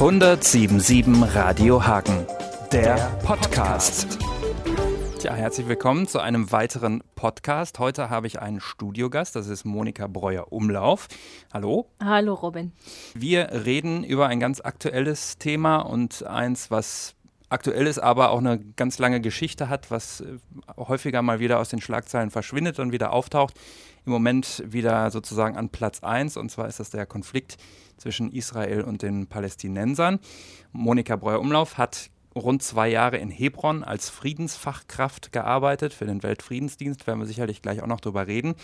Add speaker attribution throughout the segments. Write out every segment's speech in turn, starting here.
Speaker 1: 1077 Radio Hagen, der Podcast. Tja, herzlich willkommen zu einem weiteren Podcast. Heute habe ich einen Studiogast, das ist Monika Breuer-Umlauf. Hallo.
Speaker 2: Hallo, Robin.
Speaker 1: Wir reden über ein ganz aktuelles Thema und eins, was aktuell ist, aber auch eine ganz lange Geschichte hat, was äh, häufiger mal wieder aus den Schlagzeilen verschwindet und wieder auftaucht. Im Moment wieder sozusagen an Platz 1 und zwar ist das der Konflikt zwischen Israel und den Palästinensern. Monika Breuer-Umlauf hat rund zwei Jahre in Hebron als Friedensfachkraft gearbeitet für den Weltfriedensdienst. Werden wir sicherlich gleich auch noch drüber reden.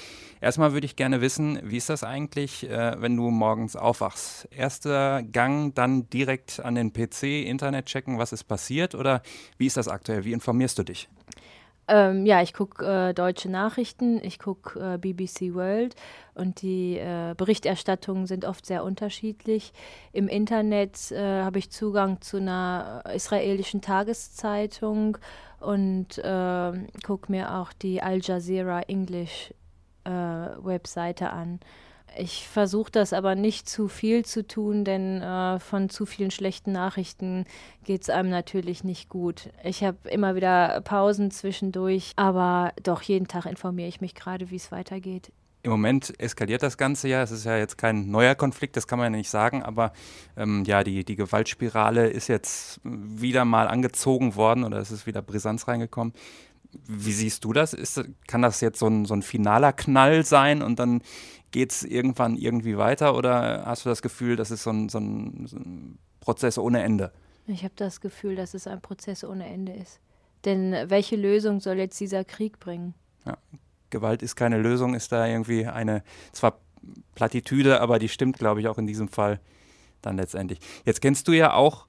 Speaker 1: Erstmal würde ich gerne wissen, wie ist das eigentlich, äh, wenn du morgens aufwachst? Erster Gang, dann direkt an den PC, Internet checken, was ist passiert oder wie ist das aktuell? Wie informierst du dich?
Speaker 2: Ähm, ja, ich gucke äh, deutsche Nachrichten, ich gucke äh, BBC World und die äh, Berichterstattungen sind oft sehr unterschiedlich. Im Internet äh, habe ich Zugang zu einer israelischen Tageszeitung und ähm, gucke mir auch die Al Jazeera English äh, Webseite an. Ich versuche das aber nicht zu viel zu tun, denn äh, von zu vielen schlechten Nachrichten geht es einem natürlich nicht gut. Ich habe immer wieder Pausen zwischendurch, aber doch jeden Tag informiere ich mich gerade, wie es weitergeht.
Speaker 1: Im Moment eskaliert das Ganze ja. Es ist ja jetzt kein neuer Konflikt, das kann man ja nicht sagen, aber ähm, ja, die, die Gewaltspirale ist jetzt wieder mal angezogen worden oder es ist wieder Brisanz reingekommen. Wie siehst du das? Ist, kann das jetzt so ein, so ein finaler Knall sein und dann geht es irgendwann irgendwie weiter oder hast du das Gefühl, das ist so ein, so ein, so ein Prozess ohne Ende?
Speaker 2: Ich habe das Gefühl, dass es ein Prozess ohne Ende ist. Denn welche Lösung soll jetzt dieser Krieg bringen?
Speaker 1: Ja, Gewalt ist keine Lösung, ist da irgendwie eine, zwar Plattitüde, aber die stimmt, glaube ich, auch in diesem Fall dann letztendlich. Jetzt kennst du ja auch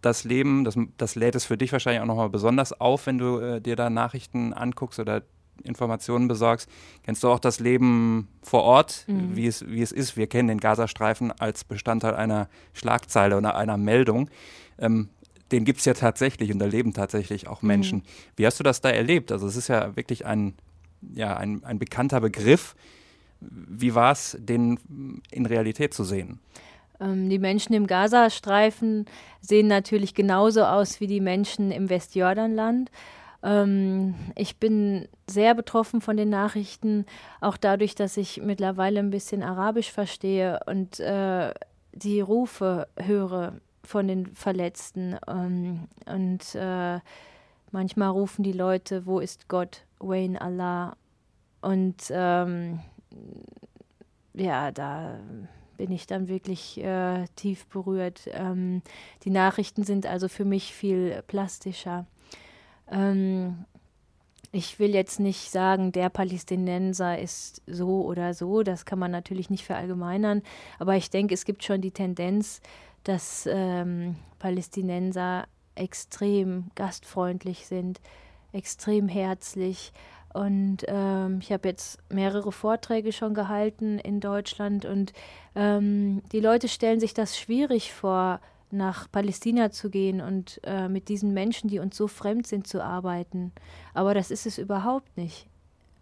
Speaker 1: das Leben, das, das lädt es für dich wahrscheinlich auch nochmal besonders auf, wenn du äh, dir da Nachrichten anguckst oder Informationen besorgst. Kennst du auch das Leben vor Ort, mhm. wie, es, wie es ist? Wir kennen den Gazastreifen als Bestandteil einer Schlagzeile oder einer Meldung. Ähm, den gibt es ja tatsächlich und da leben tatsächlich auch Menschen. Mhm. Wie hast du das da erlebt? Also es ist ja wirklich ein, ja, ein, ein bekannter Begriff. Wie war es, den in Realität zu sehen?
Speaker 2: Ähm, die Menschen im Gazastreifen sehen natürlich genauso aus wie die Menschen im Westjordanland. Ähm, ich bin sehr betroffen von den Nachrichten, auch dadurch, dass ich mittlerweile ein bisschen Arabisch verstehe und äh, die Rufe höre von den Verletzten. Ähm, und äh, manchmal rufen die Leute, wo ist Gott, Wayne Allah? Und ja, da bin ich dann wirklich äh, tief berührt. Ähm, die Nachrichten sind also für mich viel plastischer. Ähm, ich will jetzt nicht sagen, der Palästinenser ist so oder so, das kann man natürlich nicht verallgemeinern, aber ich denke, es gibt schon die Tendenz, dass ähm, Palästinenser extrem gastfreundlich sind, extrem herzlich. Und ähm, ich habe jetzt mehrere Vorträge schon gehalten in Deutschland und ähm, die Leute stellen sich das schwierig vor, nach Palästina zu gehen und äh, mit diesen Menschen, die uns so fremd sind, zu arbeiten. Aber das ist es überhaupt nicht.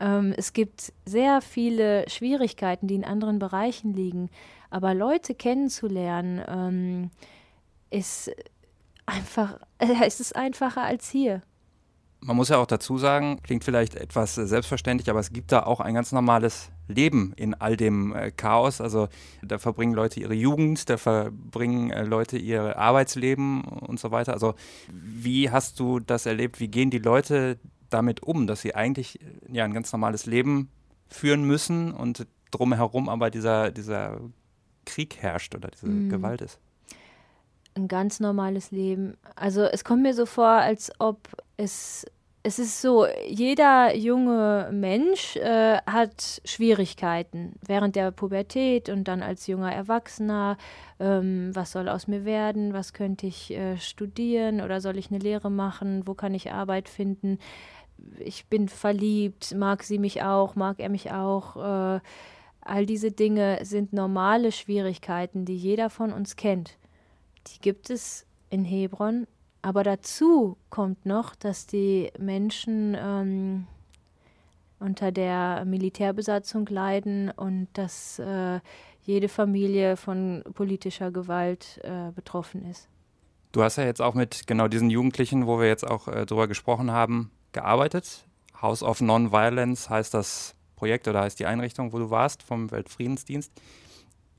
Speaker 2: Ähm, es gibt sehr viele Schwierigkeiten, die in anderen Bereichen liegen. Aber Leute kennenzulernen, ähm, ist einfach, äh, ist es einfacher als hier.
Speaker 1: Man muss ja auch dazu sagen, klingt vielleicht etwas selbstverständlich, aber es gibt da auch ein ganz normales Leben in all dem äh, Chaos. Also da verbringen Leute ihre Jugend, da verbringen äh, Leute ihr Arbeitsleben und so weiter. Also wie hast du das erlebt? Wie gehen die Leute damit um, dass sie eigentlich ja ein ganz normales Leben führen müssen und drumherum aber dieser, dieser Krieg herrscht oder diese mhm. Gewalt ist?
Speaker 2: Ein ganz normales Leben. Also es kommt mir so vor, als ob es es ist so, jeder junge Mensch äh, hat Schwierigkeiten während der Pubertät und dann als junger Erwachsener. Ähm, was soll aus mir werden? Was könnte ich äh, studieren oder soll ich eine Lehre machen? Wo kann ich Arbeit finden? Ich bin verliebt, mag sie mich auch, mag er mich auch? Äh, all diese Dinge sind normale Schwierigkeiten, die jeder von uns kennt. Die gibt es in Hebron aber dazu kommt noch, dass die Menschen ähm, unter der Militärbesatzung leiden und dass äh, jede Familie von politischer Gewalt äh, betroffen ist.
Speaker 1: Du hast ja jetzt auch mit genau diesen Jugendlichen, wo wir jetzt auch äh, drüber gesprochen haben, gearbeitet. House of Non-Violence heißt das Projekt oder heißt die Einrichtung, wo du warst, vom Weltfriedensdienst.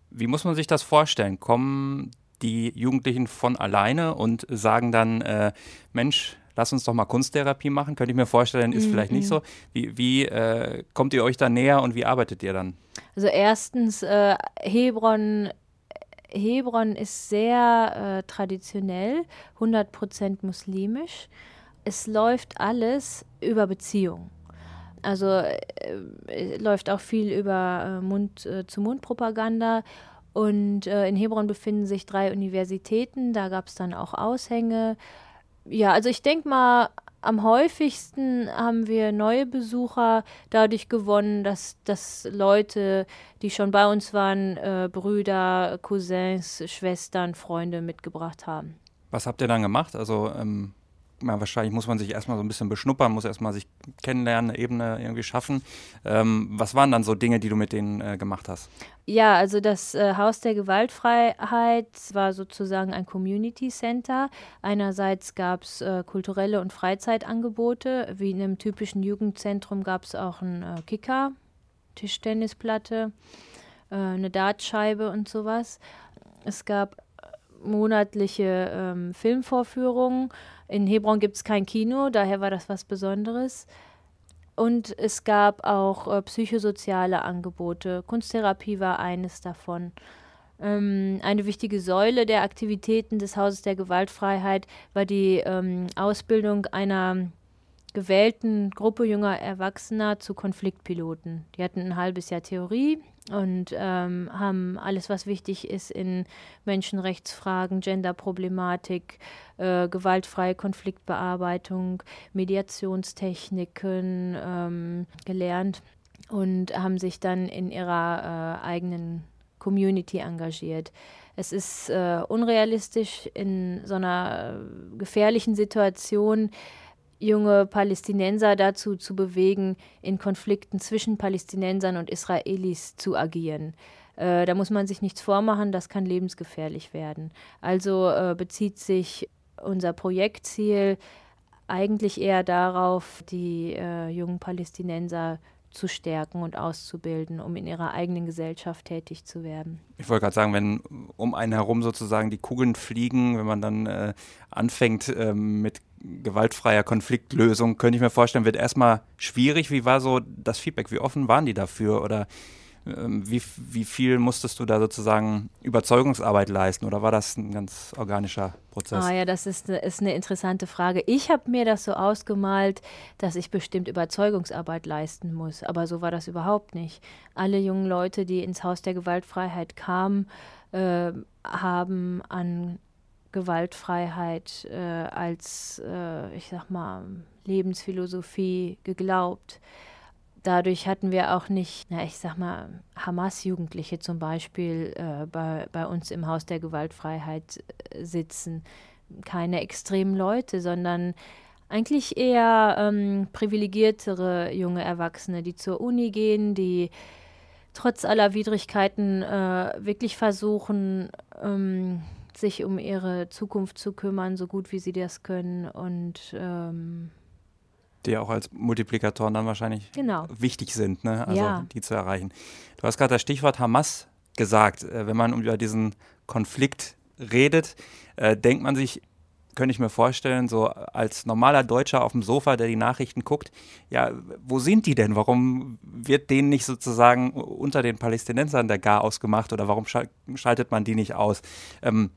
Speaker 1: Wie muss man sich das vorstellen? Kommen die Jugendlichen von alleine und sagen dann, äh, Mensch, lass uns doch mal Kunsttherapie machen? Könnte ich mir vorstellen, ist mhm. vielleicht nicht mhm. so. Wie, wie äh, kommt ihr euch da näher und wie arbeitet ihr dann?
Speaker 2: Also erstens, äh, Hebron Hebron ist sehr äh, traditionell, 100% muslimisch. Es läuft alles über Beziehung. Also äh, läuft auch viel über äh, Mund-zu-Mund-Propaganda. Und äh, in Hebron befinden sich drei Universitäten. Da gab es dann auch Aushänge. Ja, also ich denke mal, am häufigsten haben wir neue Besucher dadurch gewonnen, dass, dass Leute, die schon bei uns waren, äh, Brüder, Cousins, Schwestern, Freunde mitgebracht haben.
Speaker 1: Was habt ihr dann gemacht? Also ähm, ja, wahrscheinlich muss man sich erstmal so ein bisschen beschnuppern, muss erstmal sich kennenlernen, eine Ebene irgendwie schaffen. Ähm, was waren dann so Dinge, die du mit denen äh, gemacht hast?
Speaker 2: Ja, also das äh, Haus der Gewaltfreiheit war sozusagen ein Community Center. Einerseits gab es äh, kulturelle und Freizeitangebote, wie in einem typischen Jugendzentrum gab es auch einen äh, Kicker, Tischtennisplatte, äh, eine Dartscheibe und sowas. Es gab monatliche ähm, Filmvorführungen in Hebron gibt es kein Kino, daher war das was Besonderes. Und es gab auch äh, psychosoziale Angebote. Kunsttherapie war eines davon. Ähm, eine wichtige Säule der Aktivitäten des Hauses der Gewaltfreiheit war die ähm, Ausbildung einer gewählten Gruppe junger Erwachsener zu Konfliktpiloten. Die hatten ein halbes Jahr Theorie und ähm, haben alles, was wichtig ist in Menschenrechtsfragen, Genderproblematik, äh, gewaltfreie Konfliktbearbeitung, Mediationstechniken ähm, gelernt und haben sich dann in ihrer äh, eigenen Community engagiert. Es ist äh, unrealistisch in so einer gefährlichen Situation, junge Palästinenser dazu zu bewegen, in Konflikten zwischen Palästinensern und Israelis zu agieren. Äh, da muss man sich nichts vormachen, das kann lebensgefährlich werden. Also äh, bezieht sich unser Projektziel eigentlich eher darauf, die äh, jungen Palästinenser zu stärken und auszubilden, um in ihrer eigenen Gesellschaft tätig zu werden.
Speaker 1: Ich wollte gerade sagen, wenn um einen herum sozusagen die Kugeln fliegen, wenn man dann äh, anfängt äh, mit gewaltfreier Konfliktlösung, könnte ich mir vorstellen, wird erstmal schwierig. Wie war so das Feedback? Wie offen waren die dafür? Oder ähm, wie, wie viel musstest du da sozusagen Überzeugungsarbeit leisten oder war das ein ganz organischer Prozess?
Speaker 2: Ah ja, das ist ist eine interessante Frage. Ich habe mir das so ausgemalt, dass ich bestimmt Überzeugungsarbeit leisten muss, aber so war das überhaupt nicht. Alle jungen Leute, die ins Haus der Gewaltfreiheit kamen, äh, haben an Gewaltfreiheit äh, als, äh, ich sag mal, Lebensphilosophie geglaubt dadurch hatten wir auch nicht, na, ich sag mal, Hamas-Jugendliche zum Beispiel äh, bei, bei uns im Haus der Gewaltfreiheit äh, sitzen. Keine extremen Leute, sondern eigentlich eher ähm, privilegiertere junge Erwachsene, die zur Uni gehen, die trotz aller Widrigkeiten äh, wirklich versuchen, ähm, sich um ihre Zukunft zu kümmern, so gut wie sie das können und ähm,
Speaker 1: die auch als Multiplikatoren dann wahrscheinlich
Speaker 2: genau.
Speaker 1: wichtig sind, ne? also ja. die zu erreichen. Du hast gerade das Stichwort Hamas gesagt. Äh, wenn man über diesen Konflikt redet, äh, denkt man sich, könnte ich mir vorstellen, so als normaler Deutscher auf dem Sofa, der die Nachrichten guckt, ja, wo sind die denn? Warum wird denen nicht sozusagen unter den Palästinensern der Gar ausgemacht oder warum schaltet man die nicht aus? Ähm,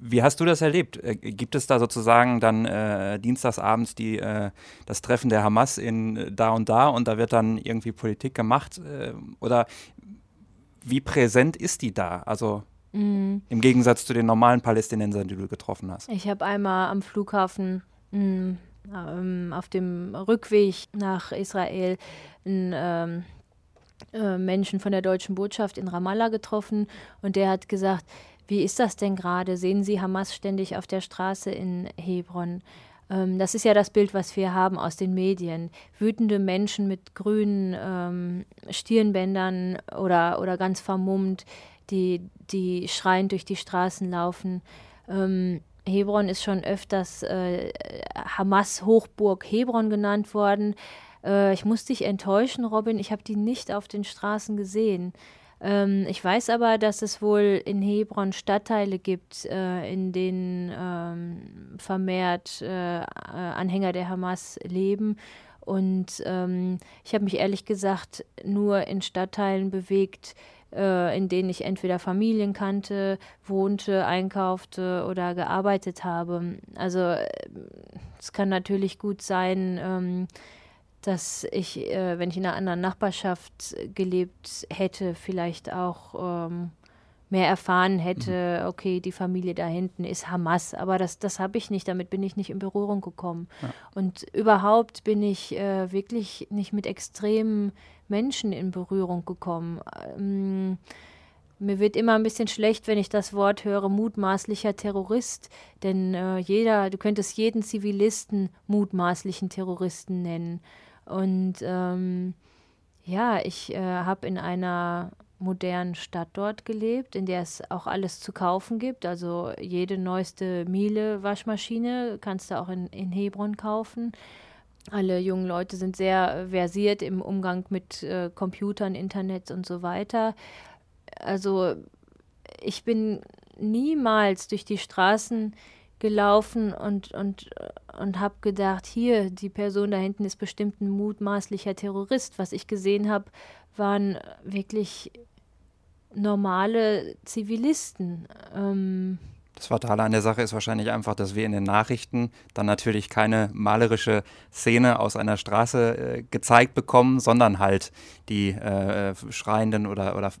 Speaker 1: wie hast du das erlebt? Äh, gibt es da sozusagen dann äh, dienstagsabends die, äh, das Treffen der Hamas in äh, da und da und da wird dann irgendwie Politik gemacht? Äh, oder wie präsent ist die da? Also mhm. im Gegensatz zu den normalen Palästinensern, die du getroffen hast.
Speaker 2: Ich habe einmal am Flughafen mh, ähm, auf dem Rückweg nach Israel einen ähm, äh, Menschen von der deutschen Botschaft in Ramallah getroffen und der hat gesagt, wie ist das denn gerade? Sehen Sie Hamas ständig auf der Straße in Hebron? Ähm, das ist ja das Bild, was wir haben aus den Medien. Wütende Menschen mit grünen ähm, Stirnbändern oder, oder ganz vermummt, die, die schreiend durch die Straßen laufen. Ähm, Hebron ist schon öfters äh, Hamas-Hochburg Hebron genannt worden. Äh, ich muss dich enttäuschen, Robin, ich habe die nicht auf den Straßen gesehen. Ähm, ich weiß aber, dass es wohl in Hebron Stadtteile gibt, äh, in denen ähm, vermehrt äh, Anhänger der Hamas leben. Und ähm, ich habe mich ehrlich gesagt nur in Stadtteilen bewegt, äh, in denen ich entweder Familien kannte, wohnte, einkaufte oder gearbeitet habe. Also äh, es kann natürlich gut sein, ähm, dass ich, äh, wenn ich in einer anderen Nachbarschaft gelebt hätte, vielleicht auch ähm, mehr erfahren hätte, mhm. okay, die Familie da hinten ist Hamas, aber das, das habe ich nicht, damit bin ich nicht in Berührung gekommen. Ja. Und überhaupt bin ich äh, wirklich nicht mit extremen Menschen in Berührung gekommen. Ähm, mir wird immer ein bisschen schlecht, wenn ich das Wort höre, mutmaßlicher Terrorist, denn äh, jeder, du könntest jeden Zivilisten mutmaßlichen Terroristen nennen. Und ähm, ja, ich äh, habe in einer modernen Stadt dort gelebt, in der es auch alles zu kaufen gibt. Also jede neueste Miele-Waschmaschine kannst du auch in, in Hebron kaufen. Alle jungen Leute sind sehr versiert im Umgang mit äh, Computern, Internet und so weiter. Also ich bin niemals durch die Straßen gelaufen und, und, und habe gedacht, hier, die Person da hinten ist bestimmt ein mutmaßlicher Terrorist. Was ich gesehen habe, waren wirklich normale Zivilisten. Ähm,
Speaker 1: das Fatale an der Sache ist wahrscheinlich einfach, dass wir in den Nachrichten dann natürlich keine malerische Szene aus einer Straße äh, gezeigt bekommen, sondern halt die äh, schreienden oder, oder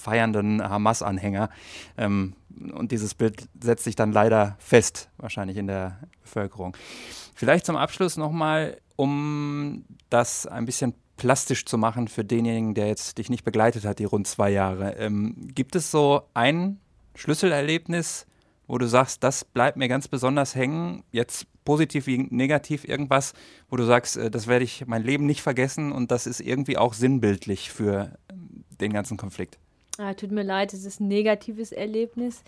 Speaker 1: feiernden Hamas-Anhänger. Ähm, und dieses Bild setzt sich dann leider fest, wahrscheinlich in der Bevölkerung. Vielleicht zum Abschluss nochmal, um das ein bisschen plastisch zu machen für denjenigen, der jetzt dich nicht begleitet hat, die rund zwei Jahre. Ähm, gibt es so ein Schlüsselerlebnis, wo du sagst, das bleibt mir ganz besonders hängen, jetzt positiv wie negativ irgendwas, wo du sagst, äh, das werde ich mein Leben nicht vergessen und das ist irgendwie auch sinnbildlich für den ganzen Konflikt?
Speaker 2: Ah, tut mir leid, es ist ein negatives Erlebnis.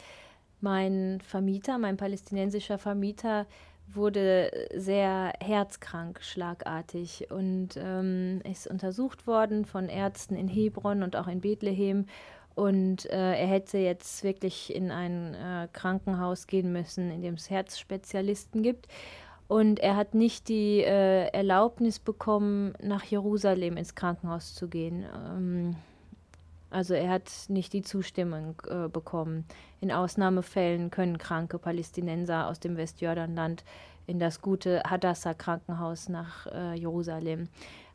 Speaker 2: Mein Vermieter, mein palästinensischer Vermieter, wurde sehr herzkrank, schlagartig und ähm, ist untersucht worden von Ärzten in Hebron und auch in Bethlehem. Und äh, er hätte jetzt wirklich in ein äh, Krankenhaus gehen müssen, in dem es Herzspezialisten gibt. Und er hat nicht die äh, Erlaubnis bekommen, nach Jerusalem ins Krankenhaus zu gehen. Ähm, also er hat nicht die Zustimmung äh, bekommen. In Ausnahmefällen können kranke Palästinenser aus dem Westjordanland in das gute Hadassah-Krankenhaus nach äh, Jerusalem.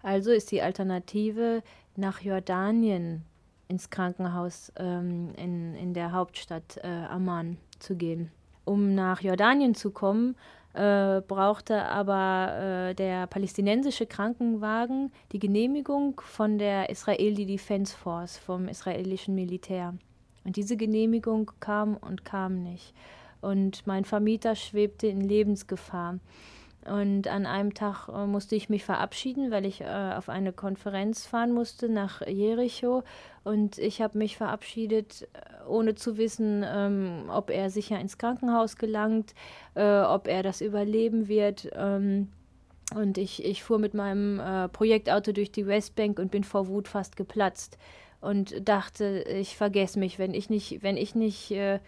Speaker 2: Also ist die Alternative, nach Jordanien ins Krankenhaus ähm, in, in der Hauptstadt äh, Amman zu gehen. Um nach Jordanien zu kommen, äh, brauchte aber äh, der palästinensische Krankenwagen die Genehmigung von der Israeli Defense Force, vom israelischen Militär. Und diese Genehmigung kam und kam nicht. Und mein Vermieter schwebte in Lebensgefahr. Und an einem Tag äh, musste ich mich verabschieden, weil ich äh, auf eine Konferenz fahren musste nach Jericho. Und ich habe mich verabschiedet, äh, ohne zu wissen, ähm, ob er sicher ins Krankenhaus gelangt, äh, ob er das überleben wird. Ähm, und ich, ich fuhr mit meinem äh, Projektauto durch die Westbank und bin vor Wut fast geplatzt und dachte, ich vergesse mich, wenn ich nicht, wenn ich nicht, äh,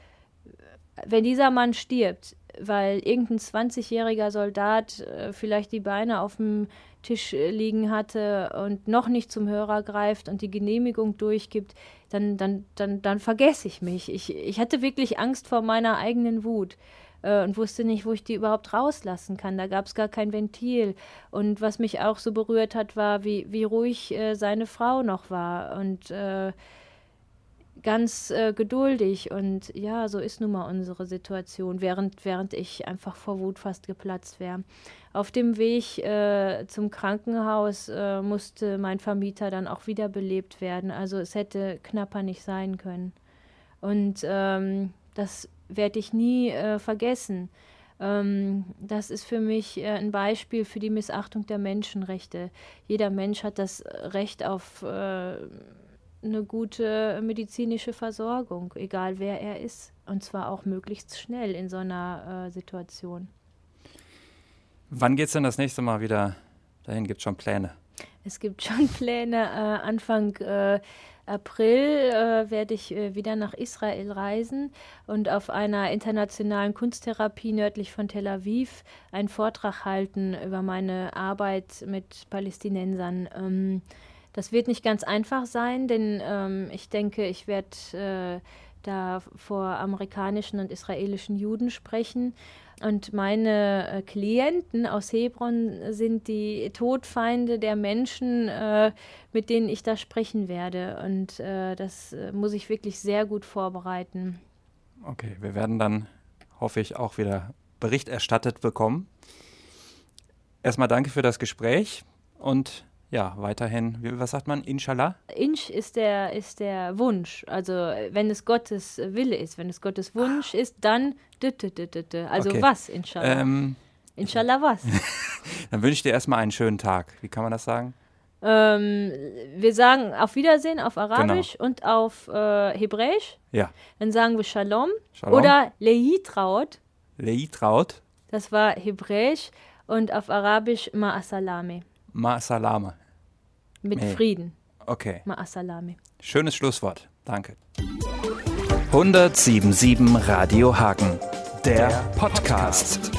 Speaker 2: wenn dieser Mann stirbt, weil irgendein 20-jähriger Soldat äh, vielleicht die Beine auf dem Tisch äh, liegen hatte und noch nicht zum Hörer greift und die Genehmigung durchgibt, dann, dann, dann, dann vergesse ich mich. Ich, ich hatte wirklich Angst vor meiner eigenen Wut äh, und wusste nicht, wo ich die überhaupt rauslassen kann. Da gab es gar kein Ventil. Und was mich auch so berührt hat, war, wie, wie ruhig äh, seine Frau noch war. Und äh, ganz äh, geduldig und ja, so ist nun mal unsere Situation, während, während ich einfach vor Wut fast geplatzt wäre. Auf dem Weg äh, zum Krankenhaus äh, musste mein Vermieter dann auch wiederbelebt werden. Also es hätte knapper nicht sein können. Und ähm, das werde ich nie äh, vergessen. Ähm, das ist für mich äh, ein Beispiel für die Missachtung der Menschenrechte. Jeder Mensch hat das Recht auf äh, eine gute medizinische Versorgung, egal wer er ist. Und zwar auch möglichst schnell in so einer äh, Situation.
Speaker 1: Wann geht es denn das nächste Mal wieder dahin? Gibt es schon Pläne?
Speaker 2: Es gibt schon Pläne. Äh, Anfang äh, April äh, werde ich äh, wieder nach Israel reisen und auf einer internationalen Kunsttherapie nördlich von Tel Aviv einen Vortrag halten über meine Arbeit mit Palästinensern. Ähm, das wird nicht ganz einfach sein, denn ähm, ich denke, ich werde äh, da vor amerikanischen und israelischen Juden sprechen. Und meine äh, Klienten aus Hebron sind die Todfeinde der Menschen, äh, mit denen ich da sprechen werde. Und äh, das äh, muss ich wirklich sehr gut vorbereiten.
Speaker 1: Okay, wir werden dann, hoffe ich, auch wieder Bericht erstattet bekommen. Erstmal danke für das Gespräch und ja, weiterhin, was sagt man, Inshallah?
Speaker 2: Inch ist der, ist der Wunsch. Also wenn es Gottes Wille ist, wenn es Gottes Wunsch ist, dann also okay. was, Inshallah? Ähm, Inshallah was?
Speaker 1: dann wünsche ich dir erstmal einen schönen Tag. Wie kann man das sagen?
Speaker 2: Ähm, wir sagen auf Wiedersehen auf Arabisch genau. und auf äh, Hebräisch.
Speaker 1: Ja.
Speaker 2: Dann sagen wir Shalom, Shalom. oder Leitraut.
Speaker 1: Leitraut.
Speaker 2: Das war Hebräisch und auf Arabisch Ma'asalame.
Speaker 1: Ma'asalame.
Speaker 2: Mit nee. Frieden.
Speaker 1: Okay.
Speaker 2: Ma'asalame.
Speaker 1: Schönes Schlusswort. Danke.
Speaker 3: 1077 Radio Hagen. Der Podcast.